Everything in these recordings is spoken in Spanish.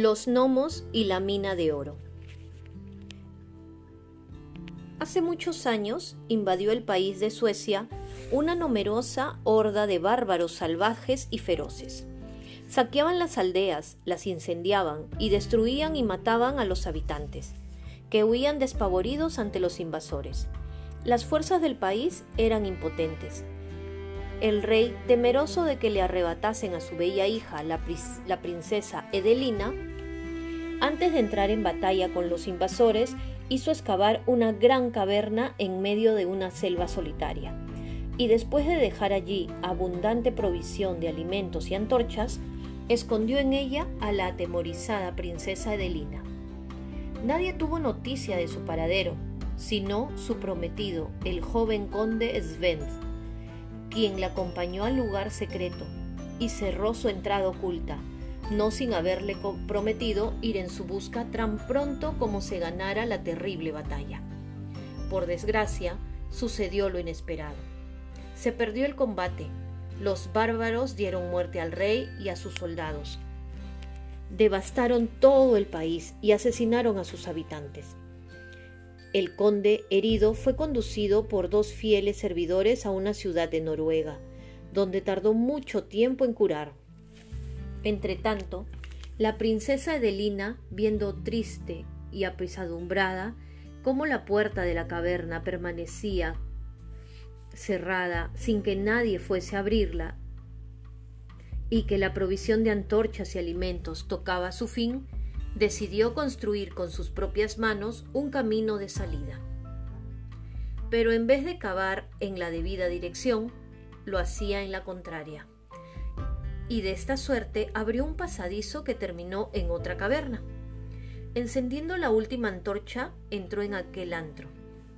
Los gnomos y la mina de oro. Hace muchos años invadió el país de Suecia una numerosa horda de bárbaros salvajes y feroces. Saqueaban las aldeas, las incendiaban y destruían y mataban a los habitantes, que huían despavoridos ante los invasores. Las fuerzas del país eran impotentes. El rey, temeroso de que le arrebatasen a su bella hija, la, la princesa Edelina, antes de entrar en batalla con los invasores, hizo excavar una gran caverna en medio de una selva solitaria. Y después de dejar allí abundante provisión de alimentos y antorchas, escondió en ella a la atemorizada princesa Edelina. Nadie tuvo noticia de su paradero, sino su prometido, el joven conde Sven, quien la acompañó al lugar secreto y cerró su entrada oculta, no sin haberle prometido ir en su busca tan pronto como se ganara la terrible batalla. Por desgracia, sucedió lo inesperado. Se perdió el combate. Los bárbaros dieron muerte al rey y a sus soldados. Devastaron todo el país y asesinaron a sus habitantes. El conde herido fue conducido por dos fieles servidores a una ciudad de Noruega, donde tardó mucho tiempo en curar. Entretanto, la princesa Edelina, viendo triste y apesadumbrada cómo la puerta de la caverna permanecía cerrada sin que nadie fuese a abrirla y que la provisión de antorchas y alimentos tocaba su fin, decidió construir con sus propias manos un camino de salida. Pero en vez de cavar en la debida dirección, lo hacía en la contraria. Y de esta suerte abrió un pasadizo que terminó en otra caverna. Encendiendo la última antorcha, entró en aquel antro,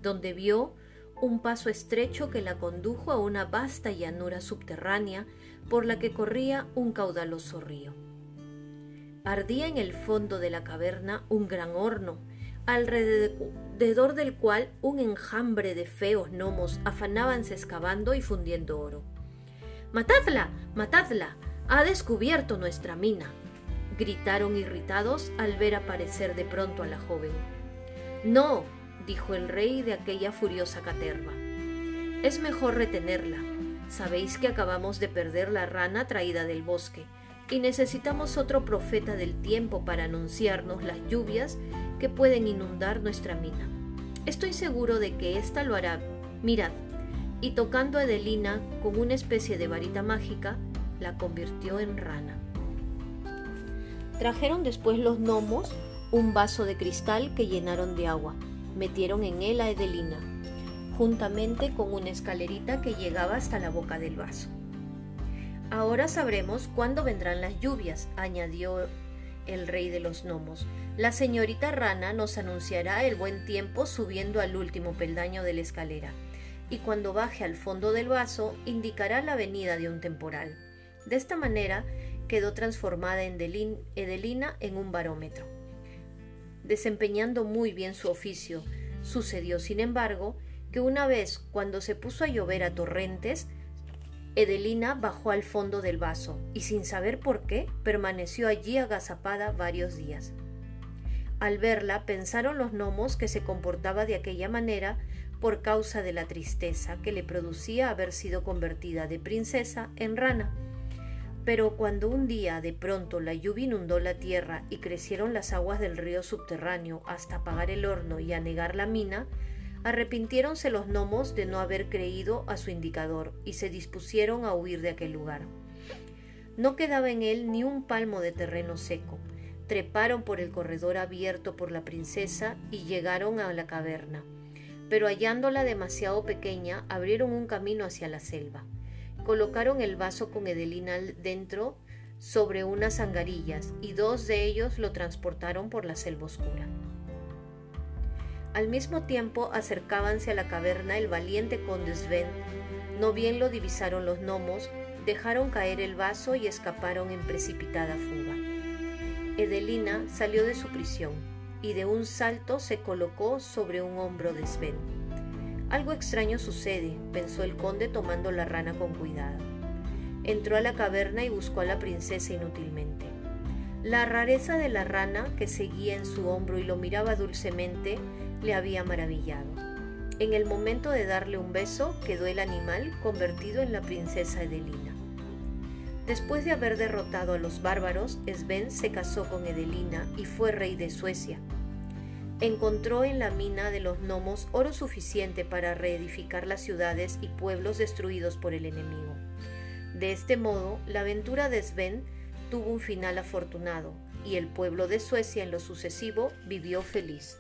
donde vio un paso estrecho que la condujo a una vasta llanura subterránea por la que corría un caudaloso río. Ardía en el fondo de la caverna un gran horno, alrededor del cual un enjambre de feos gnomos afanábanse excavando y fundiendo oro. ¡Matadla! ¡Matadla! ¡Ha descubierto nuestra mina! gritaron irritados al ver aparecer de pronto a la joven. No, dijo el rey de aquella furiosa caterva. Es mejor retenerla. Sabéis que acabamos de perder la rana traída del bosque y necesitamos otro profeta del tiempo para anunciarnos las lluvias que pueden inundar nuestra mina. Estoy seguro de que ésta lo hará. Mirad. Y tocando a Adelina con una especie de varita mágica, la convirtió en rana. Trajeron después los gnomos un vaso de cristal que llenaron de agua. Metieron en él a Edelina, juntamente con una escalerita que llegaba hasta la boca del vaso. Ahora sabremos cuándo vendrán las lluvias, añadió el rey de los gnomos. La señorita rana nos anunciará el buen tiempo subiendo al último peldaño de la escalera, y cuando baje al fondo del vaso indicará la venida de un temporal. De esta manera quedó transformada en Edelina en un barómetro. Desempeñando muy bien su oficio, sucedió, sin embargo, que una vez cuando se puso a llover a torrentes, Edelina bajó al fondo del vaso y sin saber por qué permaneció allí agazapada varios días. Al verla pensaron los gnomos que se comportaba de aquella manera por causa de la tristeza que le producía haber sido convertida de princesa en rana. Pero cuando un día de pronto la lluvia inundó la tierra y crecieron las aguas del río subterráneo hasta apagar el horno y anegar la mina, Arrepintiéronse los gnomos de no haber creído a su indicador y se dispusieron a huir de aquel lugar. No quedaba en él ni un palmo de terreno seco. Treparon por el corredor abierto por la princesa y llegaron a la caverna. Pero hallándola demasiado pequeña, abrieron un camino hacia la selva. Colocaron el vaso con Edelina dentro sobre unas angarillas y dos de ellos lo transportaron por la selva oscura. Al mismo tiempo acercábanse a la caverna el valiente conde Sven. No bien lo divisaron los gnomos, dejaron caer el vaso y escaparon en precipitada fuga. Edelina salió de su prisión y de un salto se colocó sobre un hombro de Sven. Algo extraño sucede, pensó el conde tomando la rana con cuidado. Entró a la caverna y buscó a la princesa inútilmente. La rareza de la rana que seguía en su hombro y lo miraba dulcemente le había maravillado. En el momento de darle un beso quedó el animal convertido en la princesa Edelina. Después de haber derrotado a los bárbaros, Sven se casó con Edelina y fue rey de Suecia. Encontró en la mina de los gnomos oro suficiente para reedificar las ciudades y pueblos destruidos por el enemigo. De este modo, la aventura de Sven tuvo un final afortunado y el pueblo de Suecia en lo sucesivo vivió feliz.